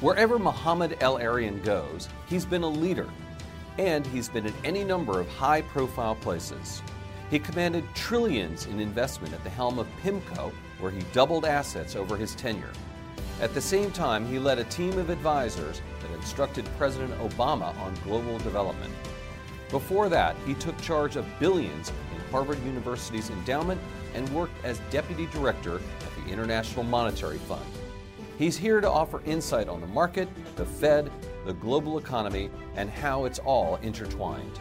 Wherever Mohamed El-Erian goes, he's been a leader, and he's been in any number of high profile places. He commanded trillions in investment at the helm of PIMCO, where he doubled assets over his tenure. At the same time, he led a team of advisors that instructed President Obama on global development. Before that, he took charge of billions in Harvard University's endowment and worked as deputy director at the International Monetary Fund. He's here to offer insight on the market, the Fed, the global economy, and how it's all intertwined.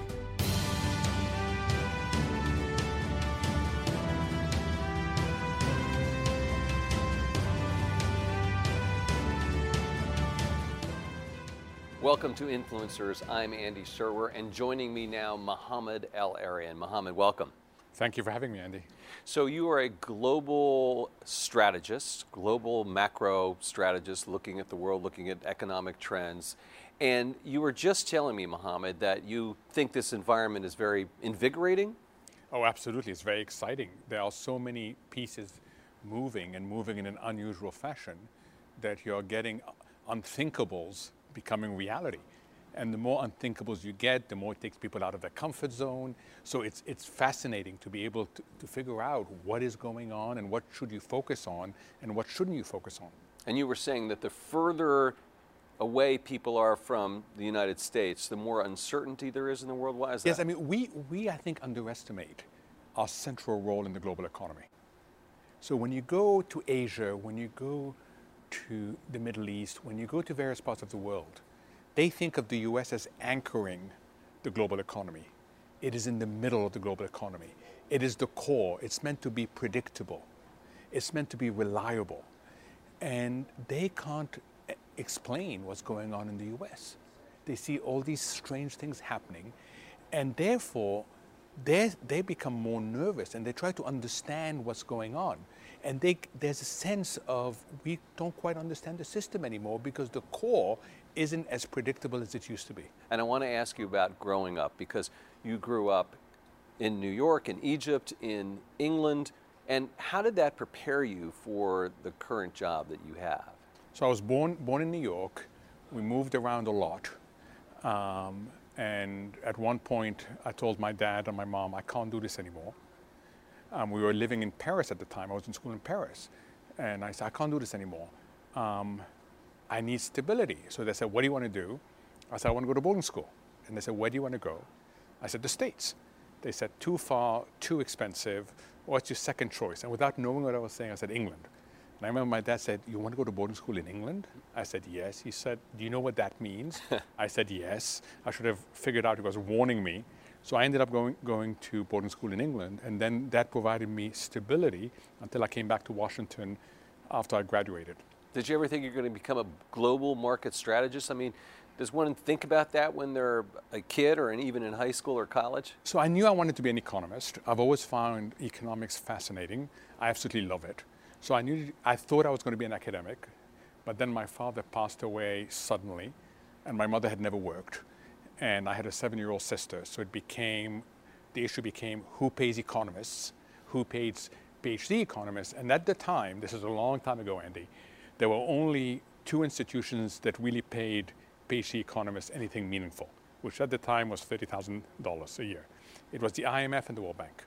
Welcome to Influencers. I'm Andy Serwer, and joining me now, Mohamed El-Erian. Mohamed, welcome. Thank you for having me, Andy. So, you are a global strategist, global macro strategist, looking at the world, looking at economic trends. And you were just telling me, Mohamed, that you think this environment is very invigorating? Oh, absolutely. It's very exciting. There are so many pieces moving and moving in an unusual fashion that you're getting unthinkables becoming reality. And the more unthinkables you get, the more it takes people out of their comfort zone. So it's, it's fascinating to be able to, to figure out what is going on and what should you focus on and what shouldn't you focus on. And you were saying that the further away people are from the United States, the more uncertainty there is in the world. Why is that? yes. I mean, we, we, I think, underestimate our central role in the global economy. So when you go to Asia, when you go to the Middle East, when you go to various parts of the world, they think of the US as anchoring the global economy. It is in the middle of the global economy. It is the core. It's meant to be predictable. It's meant to be reliable. And they can't explain what's going on in the US. They see all these strange things happening, and therefore they, become more nervous and they try to understand what's going on. And they, there's a sense of we don't quite understand the system anymore because the core isn't as predictable as it used to be. And I want to ask you about growing up because you grew up in New York, in Egypt, in England. And how did that prepare you for the current job that you have? So I was born, born in New York. We moved around a lot. Um, and at one point, I told my dad and my mom, I can't do this anymore. Um, we were living in Paris at the time. I was in school in Paris. And I said, I can't do this anymore. Um, I need stability. So they said, What do you want to do? I said, I want to go to boarding school. And they said, Where do you want to go? I said, The States. They said, Too far, too expensive. What's your second choice? And without knowing what I was saying, I said, England. And I remember my dad said, You want to go to boarding school in England? I said, Yes. He said, Do you know what that means? I said, Yes. I should have figured out he was warning me. So I ended up going, going to boarding school in England, and then that provided me stability until I came back to Washington after I graduated. Did you ever think you're going to become a global market strategist? I mean, does one think about that when they're a kid or even in high school or college? So I knew I wanted to be an economist. I've always found economics fascinating. I absolutely love it. So I knew I thought I was going to be an academic, but then my father passed away suddenly, and my mother had never worked, and I had a seven-year-old sister. So it became the issue became who pays economists, who pays PhD economists, and at the time, this is a long time ago, Andy, there were only two institutions that really paid PhD economists anything meaningful, which at the time was $30,000 a year. It was the IMF and the World Bank.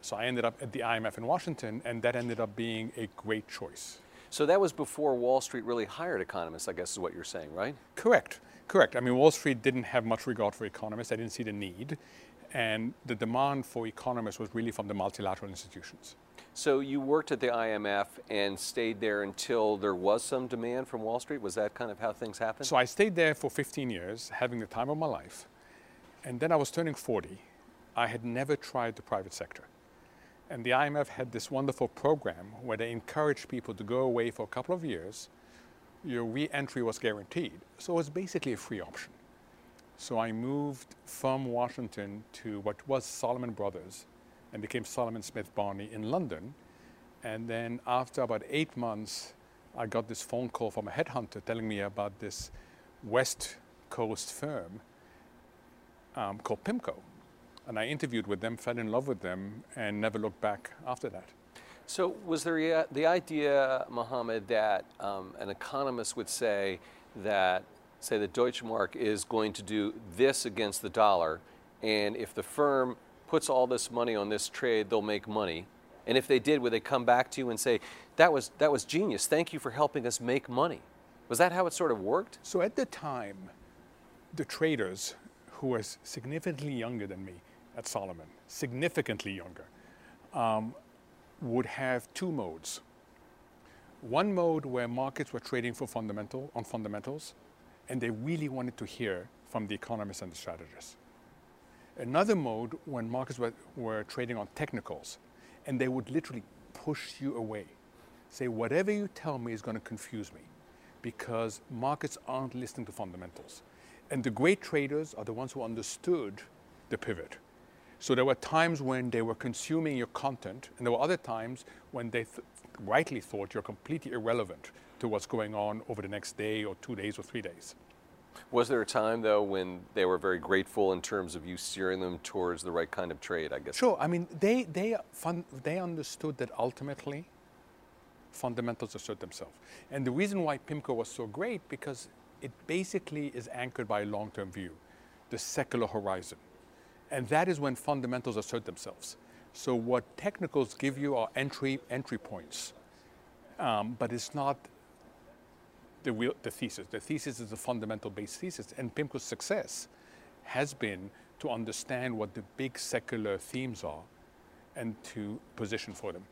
So I ended up at the IMF in Washington, and that ended up being a great choice. So that was before Wall Street really hired economists, I guess is what you're saying, right? Correct, correct. I mean, Wall Street didn't have much regard for economists. I didn't see the need. And the demand for economists was really from the multilateral institutions. So you worked at the IMF and stayed there until there was some demand from Wall Street? Was that kind of how things happened? So I stayed there for 15 years, having the time of my life. And then I was turning 40. I had never tried the private sector. And the IMF had this wonderful program where they encouraged people to go away for a couple of years. Your re entry was guaranteed. So it was basically a free option. So I moved from Washington to what was Salomon Brothers and became Salomon Smith Barney in London. And then after about eight months, I got this phone call from a headhunter telling me about this West Coast firm um, called PIMCO. And I interviewed with them, fell in love with them, and never looked back after that. So, was there the idea, Mohamed, that um, an economist would say that, say, the Deutsche Mark is going to do this against the dollar, and if the firm puts all this money on this trade, they'll make money. And if they did, would they come back to you and say, that was, that was genius, thank you for helping us make money? Was that how it sort of worked? So at the time, the traders, who were significantly younger than me at Salomon, significantly younger, um, would have two modes. One mode where markets were trading for fundamental on fundamentals, and they really wanted to hear from the economists and the strategists. Another mode when markets were, were trading on technicals, and they would literally push you away. Say, whatever you tell me is going to confuse me because markets aren't listening to fundamentals. And the great traders are the ones who understood the pivot. So there were times when they were consuming your content, and there were other times when they th- rightly thought you're completely irrelevant to what's going on over the next day or two days or three days. Was there a time though when they were very grateful in terms of you steering them towards the right kind of trade? I guess. Sure. I mean, they they fun, they understood that ultimately fundamentals assert themselves, and the reason why PIMCO was so great because it basically is anchored by a long-term view, the secular horizon, and that is when fundamentals assert themselves. So what technicals give you are entry entry points, um, but it's not the, real, the thesis. The thesis is a fundamental based thesis, and PIMCO's success has been to understand what the big secular themes are and to position for them.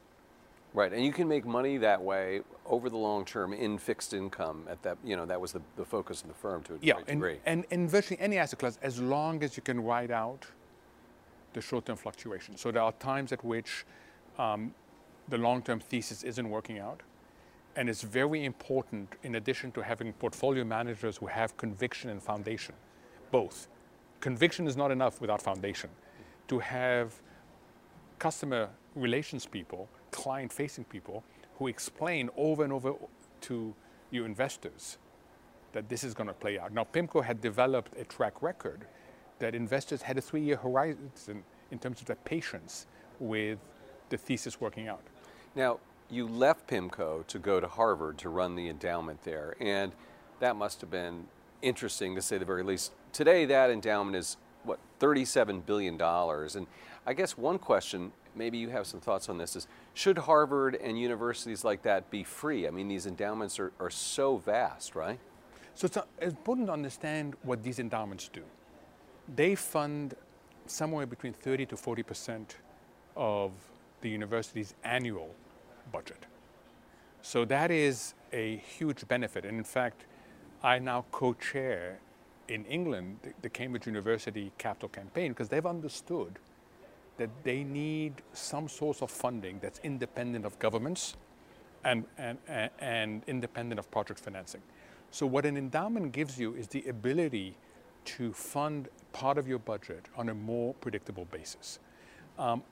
Right, and you can make money that way over the long term in fixed income. At that, you know, that was the, the focus of the firm to a yeah, great and, degree. and in virtually any asset class, as long as you can ride out the short-term fluctuations. So there are times at which um, the long-term thesis isn't working out, and it's very important, in addition to having portfolio managers who have conviction and foundation, both. Conviction is not enough without foundation. To have customer relations people, client facing people, who explain over and over to your investors that this is going to play out. Now, PIMCO had developed a track record that investors had a three year horizon in terms of their patience with the thesis working out. Now, you left PIMCO to go to Harvard to run the endowment there, and that must have been interesting to say the very least. Today, that endowment is what $37 billion, and I guess one question, maybe you have some thoughts on this, is should Harvard and universities like that be free? I mean, these endowments are, are so vast, right? So it's uh, important to understand what these endowments do. They fund somewhere between 30 to 40 percent of the university's annual budget. So that is a huge benefit. And in fact, I now co chair in England the, Cambridge University Capital Campaign because they've understood that they need some source of funding that's independent of governments and, and, and, and independent of project financing. So, what an endowment gives you is the ability to fund part of your budget on a more predictable basis. Um,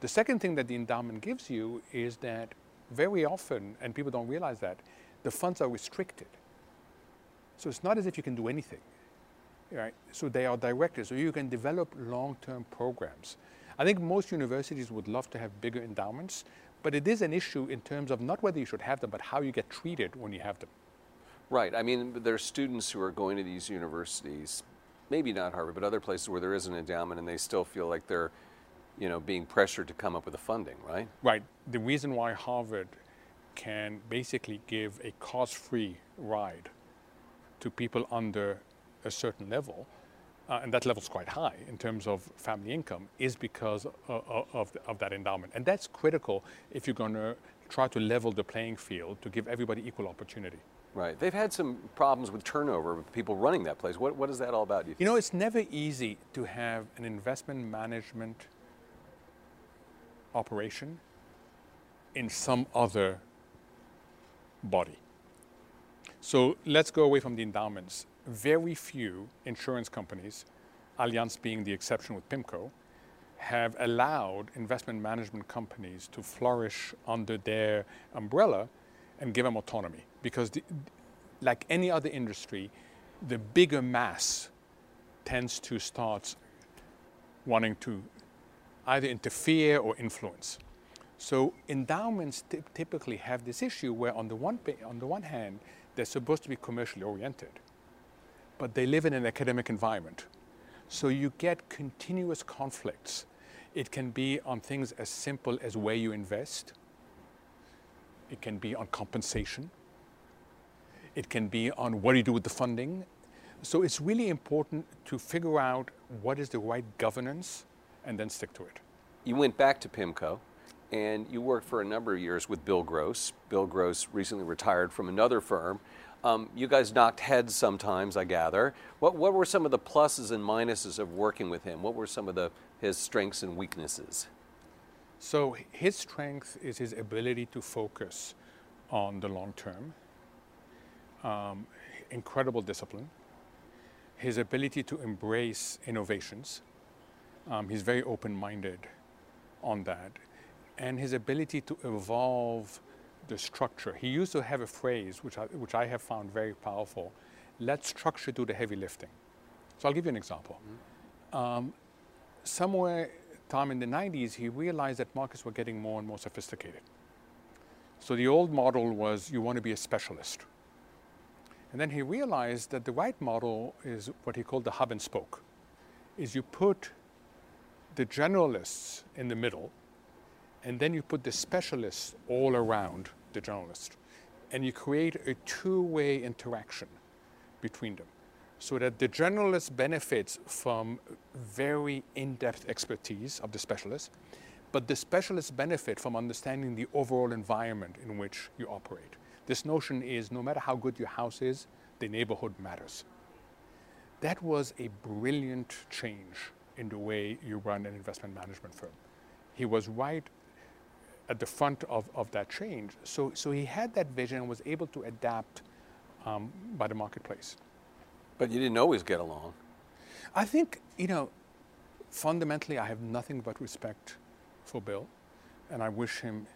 the second thing that the endowment gives you is that very often, and people don't realize that, the funds are restricted. So it's not as if you can do anything. Right? So they are directed, so you can develop long-term programs. I think most universities would love to have bigger endowments, but it is an issue in terms of not whether you should have them, but how you get treated when you have them. Right. I mean, there are students who are going to these universities, maybe not Harvard, but other places where there is an endowment, and they still feel like they're you know, being pressured to come up with the funding, right? Right. The reason why Harvard can basically give a cost-free ride to people under a certain level, uh, and that level is quite high in terms of family income, is because of, of, of that endowment. And that's critical if you're going to try to level the playing field to give everybody equal opportunity. Right. They've had some problems with turnover with people running that place. What, what is that all about? You, you know, it's never easy to have an investment management operation in some other body. So let's go away from the endowments. Very few insurance companies, Allianz being the exception with PIMCO, have allowed investment management companies to flourish under their umbrella and give them autonomy. Because, the, like any other industry, the bigger mass tends to start wanting to either interfere or influence. So endowments typically have this issue where, on the one on the one hand, they're supposed to be commercially oriented, but they live in an academic environment. So you get continuous conflicts. It can be on things as simple as where you invest. It can be on compensation. It can be on what do you do with the funding. So it's really important to figure out what is the right governance and then stick to it. You went back to PIMCO and you worked for a number of years with Bill Gross. Bill Gross recently retired from another firm. Um, you guys knocked heads sometimes, I gather. What, what were some of the pluses and minuses of working with him? What were some of the, his strengths and weaknesses? So his strength is his ability to focus on the long term, um, incredible discipline, his ability to embrace innovations. Um, he's very open-minded on that, and his ability to evolve the structure. He used to have a phrase which I, which I have found very powerful: "Let structure do the heavy lifting." So I'll give you an example. Um, somewhere time in the 90s, he realized that markets were getting more and more sophisticated. So the old model was you want to be a specialist. And then he realized that the right model is what he called the hub and spoke. Is you put the generalists in the middle, and then you put the specialists all around the generalist. And you create a two-way interaction between them so that the generalist benefits from very in-depth expertise of the specialist, but the specialists benefit from understanding the overall environment in which you operate. This notion is no matter how good your house is, the neighborhood matters. That was a brilliant change in the way you run an investment management firm. He was right at the front of, of that change. So, so he had that vision and was able to adapt um, by the marketplace. But you didn't always get along. I think, you know, fundamentally, I have nothing but respect for Bill, and I wish him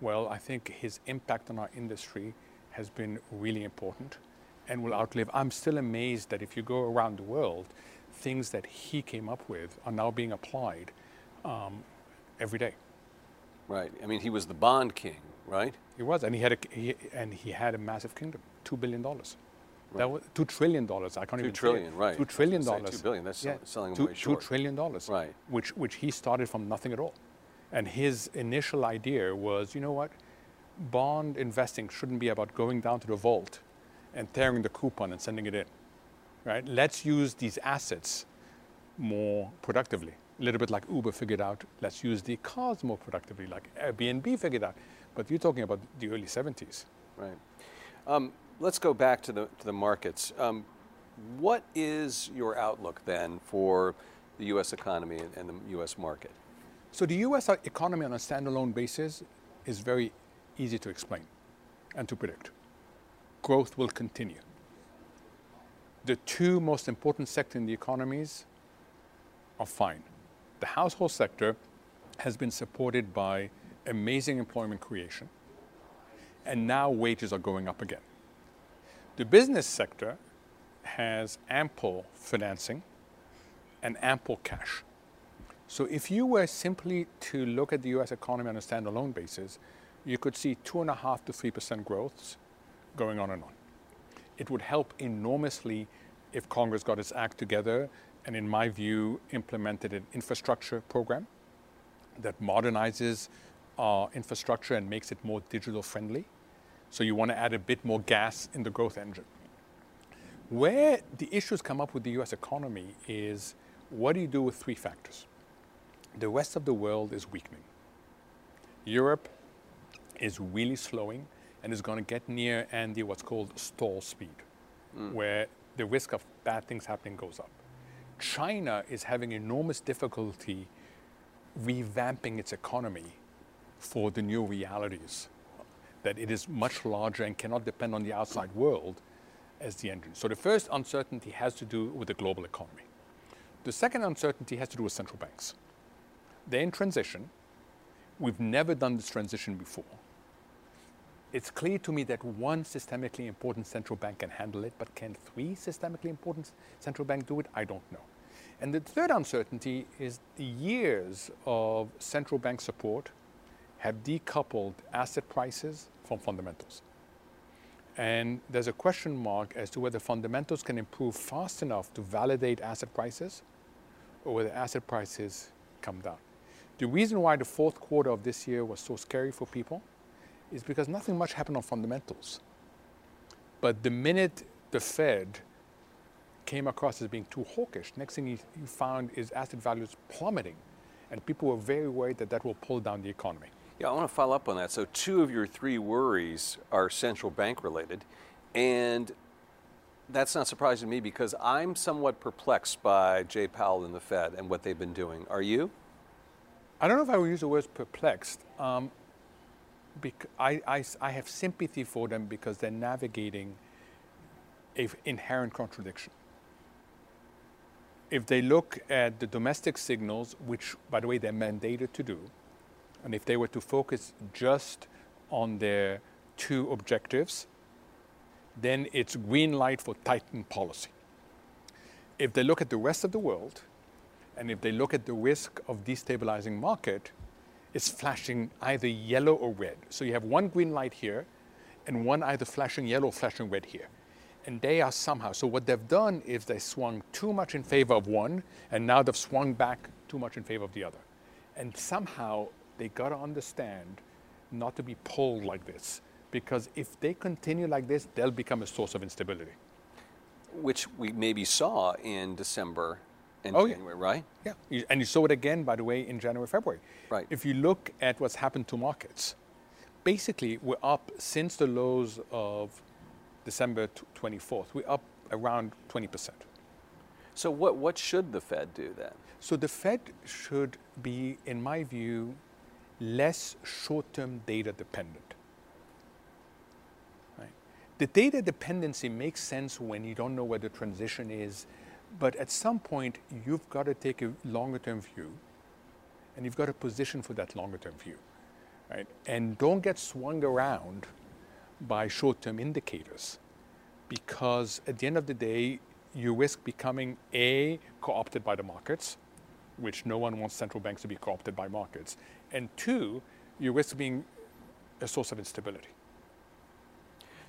well. I think his impact on our industry has been really important and will outlive. I'm still amazed that if you go around the world, things that he came up with are now being applied um, every day. Right. I mean, he was the bond king, right? He was, and he had a, he, and he had a massive kingdom, two billion dollars. That was two trillion dollars. I can't Two even trillion, say it. right. Two trillion dollars. two billion, that's yeah. selling two, short. Two trillion dollars. Right. Which which he started from nothing at all, and his initial idea was, you know what, bond investing shouldn't be about going down to the vault and tearing the coupon and sending it in, right? Let's use these assets more productively. A little bit like Uber figured out, let's use the cars more productively, like Airbnb figured out. But you're talking about the early 70s. Right. Um, let's go back to the, to the markets. Um, what is your outlook then for the U.S. economy and, and the U.S. market? So the US economy on a standalone basis is very easy to explain and to predict. Growth will continue. The two most important sectors in the economies are fine. The household sector has been supported by amazing employment creation, and now wages are going up again. The business sector has ample financing and ample cash. So if you were simply to look at the US economy on a standalone basis, you could see two and a half to three percent growths going on and on. It would help enormously if Congress got its act together and, in my view, implemented an infrastructure program that modernizes our infrastructure and makes it more digital friendly. So you want to add a bit more gas in the growth engine. Where the issues come up with the US economy is what do you do with three factors? The rest of the world is weakening. Europe is really slowing and is going to get near, Andy, what's called stall speed, hmm. where the risk of bad things happening goes up. China is having enormous difficulty revamping its economy for the new realities, that it is much larger and cannot depend on the outside world as the engine. So the first uncertainty has to do with the global economy. The second uncertainty has to do with central banks. They're in transition. We've never done this transition before. It's clear to me that one systemically important central bank can handle it, but can three systemically important central banks do it? I don't know. And the third uncertainty is the years of central bank support have decoupled asset prices from fundamentals. And there's a question mark as to whether fundamentals can improve fast enough to validate asset prices or whether asset prices come down. The reason why the fourth quarter of this year was so scary for people is because nothing much happened on fundamentals. But the minute the Fed came across as being too hawkish, next thing you, you found is asset values plummeting. And people were very worried that that will pull down the economy. Yeah, I want to follow up on that. So, two of your three worries are central bank related. And that's not surprising to me because I'm somewhat perplexed by Jay Powell and the Fed and what they've been doing. Are you? I don't know if I would use the word perplexed. Um, I, I, I have sympathy for them because they're navigating an inherent contradiction. If they look at the domestic signals, which, by the way, they're mandated to do, and if they were to focus just on their two objectives, then it's green light for tightened policy. If they look at the rest of the world, and if they look at the risk of destabilizing market, it's flashing either yellow or red. So you have one green light here, and one either flashing yellow or flashing red here. And they are somehow, so what they've done is they swung too much in favor of one, and now they've swung back too much in favor of the other. And somehow they got to understand not to be pulled like this because if they continue like this, they'll become a source of instability. Which we maybe saw in December and oh, January, yeah. right? Yeah, and you saw it again, by the way, in January, February. Right. If you look at what's happened to markets, basically we're up since the lows of December 24th, we're up around 20%. So what, what should the Fed do then? So the Fed should be, in my view, less short-term data dependent. Right? The data dependency makes sense when you don't know where the transition is, but at some point you've got to take a longer-term view, and you've got to position for that longer-term view, right? And don't get swung around by short-term indicators, because at the end of the day, you risk becoming a co-opted by the markets, which no one wants central banks to be co-opted by markets, and two, you risk being a source of instability.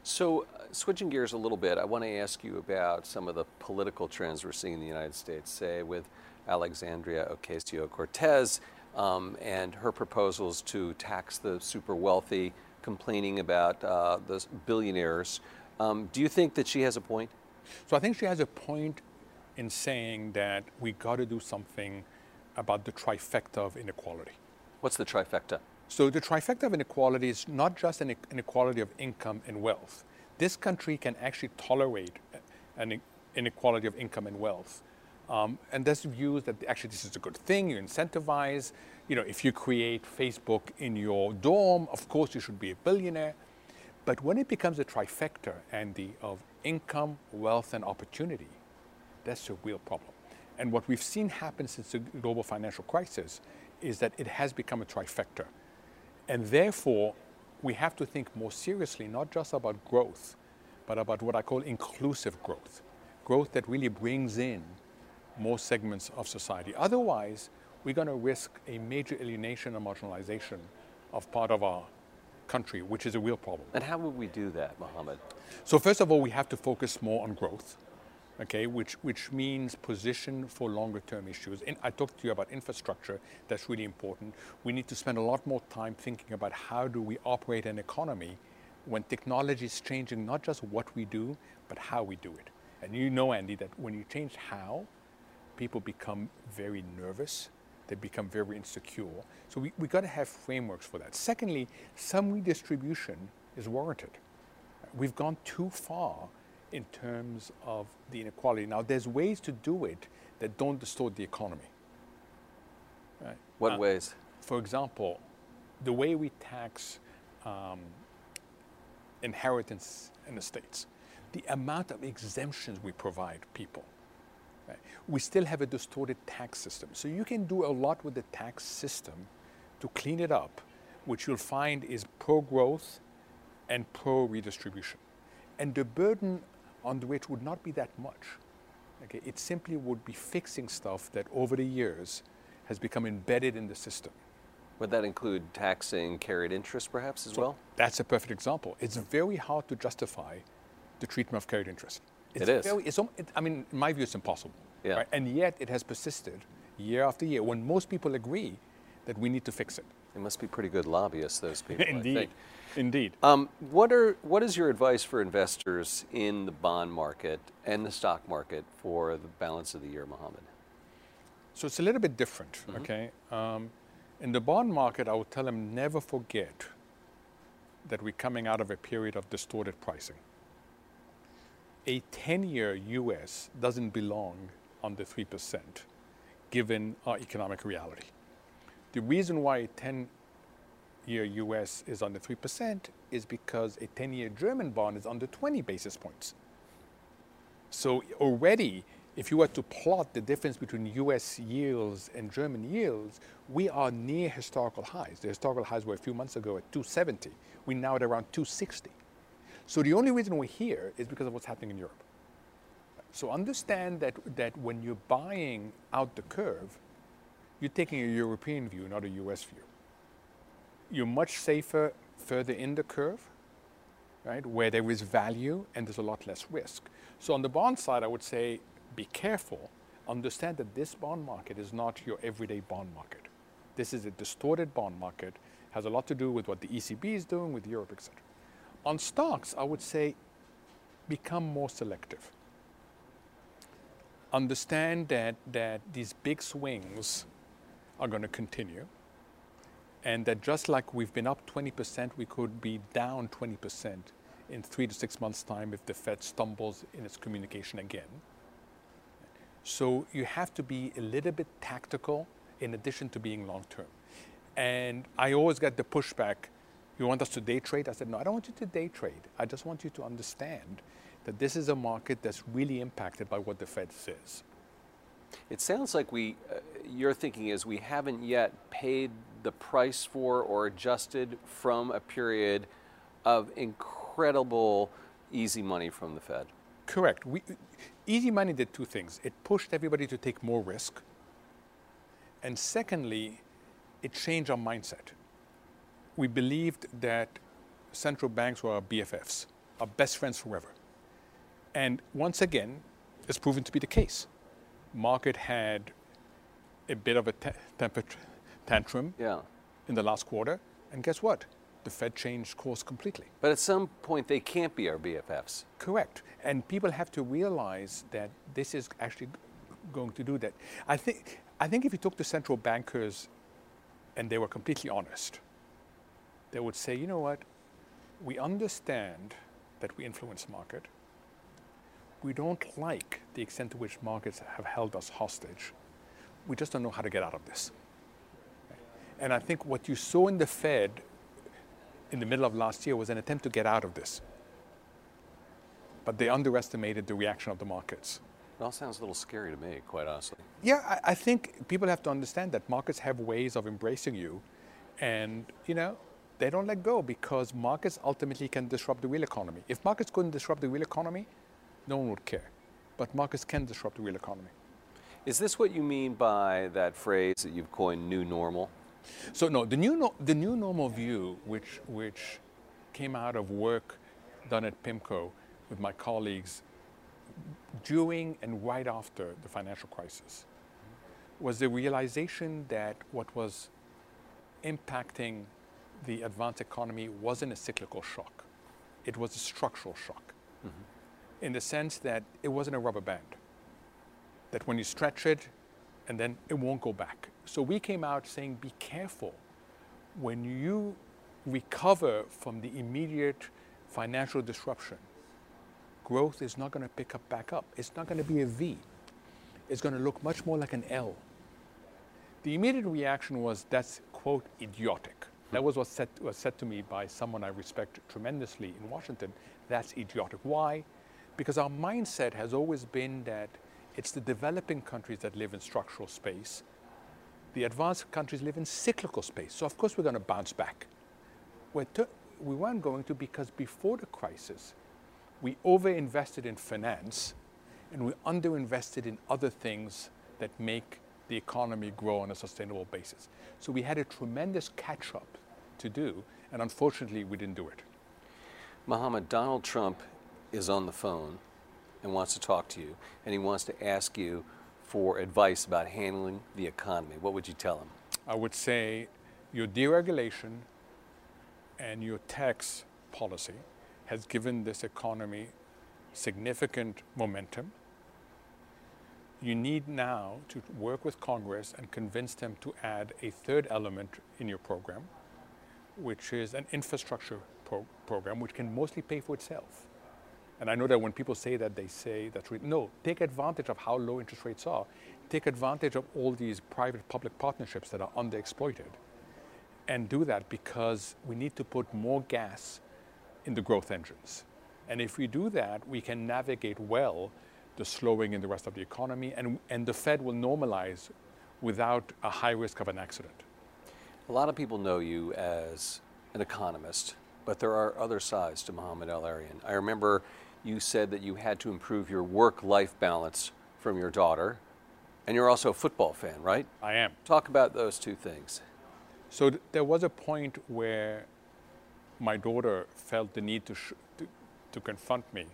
So, uh, switching gears a little bit, I want to ask you about some of the political trends we're seeing in the United States, say with Alexandria Ocasio Cortez um, and her proposals to tax the super wealthy, complaining about uh, the billionaires. Um, do you think that she has a point? So, I think she has a point in saying that we got to do something about the trifecta of inequality. What's the trifecta? So the trifecta of inequality is not just an inequality of income and wealth. This country can actually tolerate an inequality of income and wealth. Um, and there's views that actually this is a good thing, you incentivize. You know, if you create Facebook in your dorm, of course you should be a billionaire. But when it becomes a trifecta, Andy, of income, wealth, and opportunity, that's a real problem. And what we've seen happen since the global financial crisis is that it has become a trifecta. And therefore, we have to think more seriously, not just about growth, but about what I call inclusive growth. Growth that really brings in more segments of society. Otherwise, we're going to risk a major alienation and marginalization of part of our country, which is a real problem. And how would we do that, Mohamed? So, first of all, we have to focus more on growth okay, which, which means position for longer term issues. And I talked to you about infrastructure, that's really important. We need to spend a lot more time thinking about how do we operate an economy when technology is changing not just what we do, but how we do it. And you know, Andy, that when you change how, people become very nervous, they become very insecure. So we, we got to have frameworks for that. Secondly, some redistribution is warranted. We've gone too far in terms of the inequality. Now, there's ways to do it that don't distort the economy. Right? What uh, ways? For example, the way we tax um, inheritance in the States, the amount of exemptions we provide people. Right? We still have a distorted tax system. So you can do a lot with the tax system to clean it up, which you'll find is pro growth and pro redistribution. And the burden on the which would not be that much. Okay, it simply would be fixing stuff that over the years has become embedded in the system. Would that include taxing carried interest perhaps as well? That's a perfect example. It's very hard to justify the treatment of carried interest. It's It is. Very, it's, it, I mean, in my view, it's impossible. Yeah. right? And yet it has persisted year after year when most people agree that we need to fix it. They must be pretty good lobbyists, those people. I Indeed. think. Indeed. Um, what are what is your advice for investors in the bond market and the stock market for the balance of the year, Mohamed? So it's a little bit different, okay? Um, in the bond market, I would tell them never forget that we're coming out of a period of distorted pricing. A 10 year US doesn't belong under 3% given our economic reality. The reason why a 10 year US is under 3% is because a 10 year German bond is under 20 basis points. So already, if you were to plot the difference between US yields and German yields, we are near historical highs. The historical highs were a few months ago at 270. We're now at around 260. So the only reason we're here is because of what's happening in Europe. So understand that, that when you're buying out the curve, you're taking a European view, not a US view. You're much safer further in the curve, right, where there is value and there's a lot less risk. So on the bond side, I would say be careful. Understand that this bond market is not your everyday bond market. This is a distorted bond market, has a lot to do with what the ECB is doing with Europe, etc. On stocks, I would say become more selective. Understand that, that these big swings are going to continue and that just like we've been up 20%, we could be down 20% in three to six months' time if the Fed stumbles in its communication again. So you have to be a little bit tactical in addition to being long term. And I always get the pushback you want us to day trade? I said, no, I don't want you to day trade. I just want you to understand that this is a market that's really impacted by what the Fed says. It sounds like we, uh, your thinking is we haven't yet paid the price for or adjusted from a period of incredible easy money from the Fed. Correct. We, easy money did two things. It pushed everybody to take more risk. And secondly, it changed our mindset. We believed that central banks were our BFFs, our best friends forever. And once again, it's proven to be the case. Market had a bit of a te- temper tantrum Yeah. in the last quarter, and guess what? The Fed changed course completely. But at some point, they can't be our BFFs. Correct. And people have to realize that this is actually going to do that. I think, I think if you talk to central bankers and they were completely honest, they would say, you know what? We understand that we influence market. We don't like the extent to which markets have held us hostage. We just don't know how to get out of this. And I think what you saw in the Fed in the middle of last year was an attempt to get out of this. But they underestimated the reaction of the markets. It all sounds a little scary to me, quite honestly. Yeah, I, I think people have to understand that markets have ways of embracing you, and you know they don't let go because markets ultimately can disrupt the real economy. If markets couldn't disrupt the real economy, no one would care. But markets can disrupt the real economy. Is this what you mean by that phrase that you've coined new normal? So no, the new no, the new normal view, which which came out of work done at PIMCO with my colleagues during and right after the financial crisis, was the realization that what was impacting the advanced economy wasn't a cyclical shock; it was a structural shock, mm-hmm. in the sense that it wasn't a rubber band. That when you stretch it, and then it won't go back. So we came out saying, be careful. When you recover from the immediate financial disruption, growth is not going to pick up back up. It's not going to be a V. It's going to look much more like an L. The immediate reaction was, that's, quote, idiotic. That was what said, was said to me by someone I respect tremendously in Washington. That's idiotic. Why? Because our mindset has always been that it's the developing countries that live in structural space. The advanced countries live in cyclical space. So, of course, we're going to bounce back. We're we weren't going to because before the crisis, we overinvested in finance and we underinvested in other things that make the economy grow on a sustainable basis. So we had a tremendous catch up to do, and unfortunately, we didn't do it. Mohamed, Donald Trump is on the phone and wants to talk to you, and he wants to ask you for advice about handling the economy. What would you tell him? I would say your deregulation and your tax policy has given this economy significant momentum. You need now to work with Congress and convince them to add a third element in your program, which is an infrastructure pro- program which can mostly pay for itself. And I know that when people say that, they say that no, take advantage of how low interest rates are. Take advantage of all these private public partnerships that are underexploited. And do that because we need to put more gas in the growth engines. And if we do that, we can navigate well the slowing in the rest of the economy, and, and the Fed will normalize without a high risk of an accident. A lot of people know you as an economist, but there are other sides to Mohamed El-Erian. I remember you said that you had to improve your work life balance from your daughter, and you're also a football fan, right? I am. Talk about those two things. So th- there was a point where my daughter felt the need to, sh- to, to confront me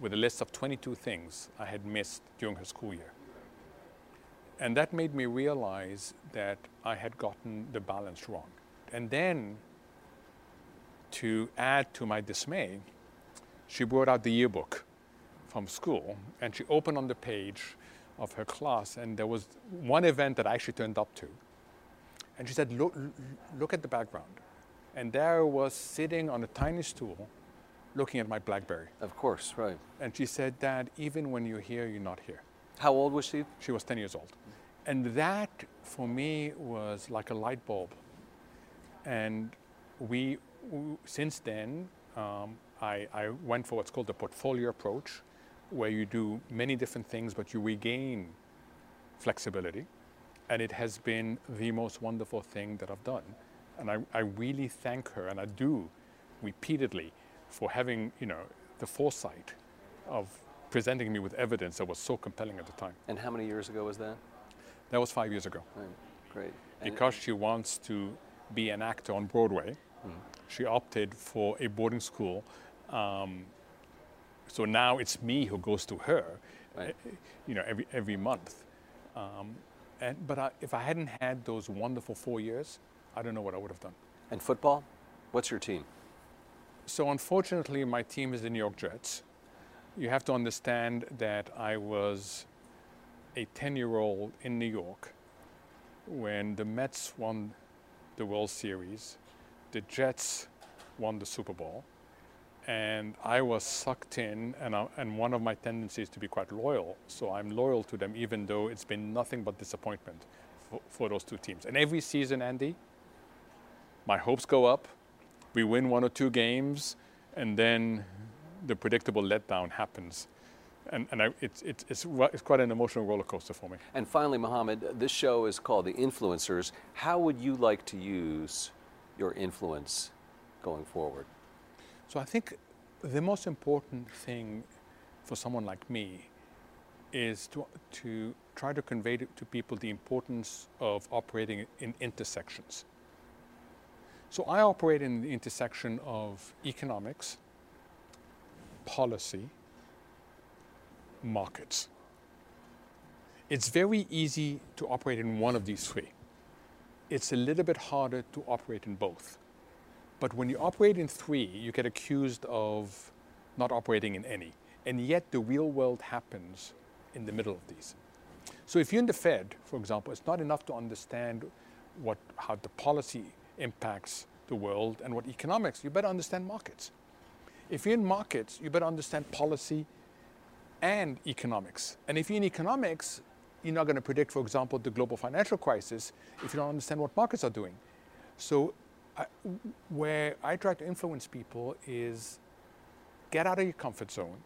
with a list of 22 things I had missed during her school year. And that made me realize that I had gotten the balance wrong. And then, to add to my dismay, she brought out the yearbook from school and she opened on the page of her class, and there was one event that I actually turned up to. And she said, Look, look at the background. And there I was sitting on a tiny stool looking at my Blackberry. Of course, right. And she said, Dad, even when you're here, you're not here. How old was she? She was 10 years old. And that, for me, was like a light bulb. And we, since then, um, I, I went for what's called the portfolio approach, where you do many different things, but you regain flexibility. And it has been the most wonderful thing that I've done. And I, I really thank her, and I do repeatedly, for having, you know, the foresight of presenting me with evidence that was so compelling at the time. And how many years ago was that? That was five years ago. Right. Great. And Because she wants to be an actor on Broadway, hmm. she opted for a boarding school. Um, so now it's me who goes to her, Right. eh, you know, every every month. Um, and but I, if I hadn't had those wonderful four years, I don't know what I would have done. and football? What's your team? So unfortunately, my team is the New York Jets. You have to understand that I was a 10-year-old in New York when the Mets won the World Series, the Jets won the Super Bowl, and I was sucked in. And, I, and one of my tendencies to be quite loyal, so I'm loyal to them, even though it's been nothing but disappointment for, for those two teams. And every season, Andy, my hopes go up. We win one or two games, and then the predictable letdown happens. And, and I, it's, it's, it's, it's quite an emotional roller coaster for me. And finally, Mohamed, this show is called The Influencers. How would you like to use your influence going forward? So I think the most important thing for someone like me is to, to try to convey to, to people the importance of operating in intersections. So I operate in the intersection of economics, policy, markets. It's very easy to operate in one of these three. It's a little bit harder to operate in both. But when you operate in three, you get accused of not operating in any. And yet the real world happens in the middle of these. So if you're in the Fed, for example, it's not enough to understand what, how the policy impacts the world and what economics, you better understand markets. If you're in markets, you better understand policy and economics. And if you're in economics, you're not going to predict, for example, the global financial crisis if you don't understand what markets are doing. So, I, where I try to influence people is get out of your comfort zone.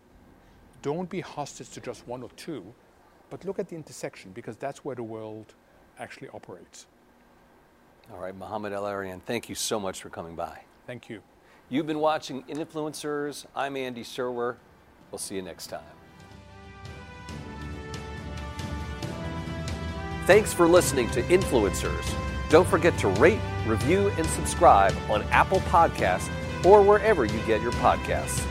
Don't be hostage to just one or two, but look at the intersection because that's where the world actually operates. All right, Mohamed El-Erian, thank you so much for coming by. Thank you. You've been watching Influencers. I'm Andy Serwer. We'll see you next time. Thanks for listening to Influencers. Don't forget to rate, review, and subscribe on Apple Podcasts or wherever you get your podcasts.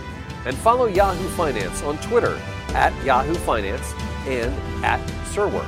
And follow Yahoo Finance on Twitter at Yahoo Finance and at Serwer.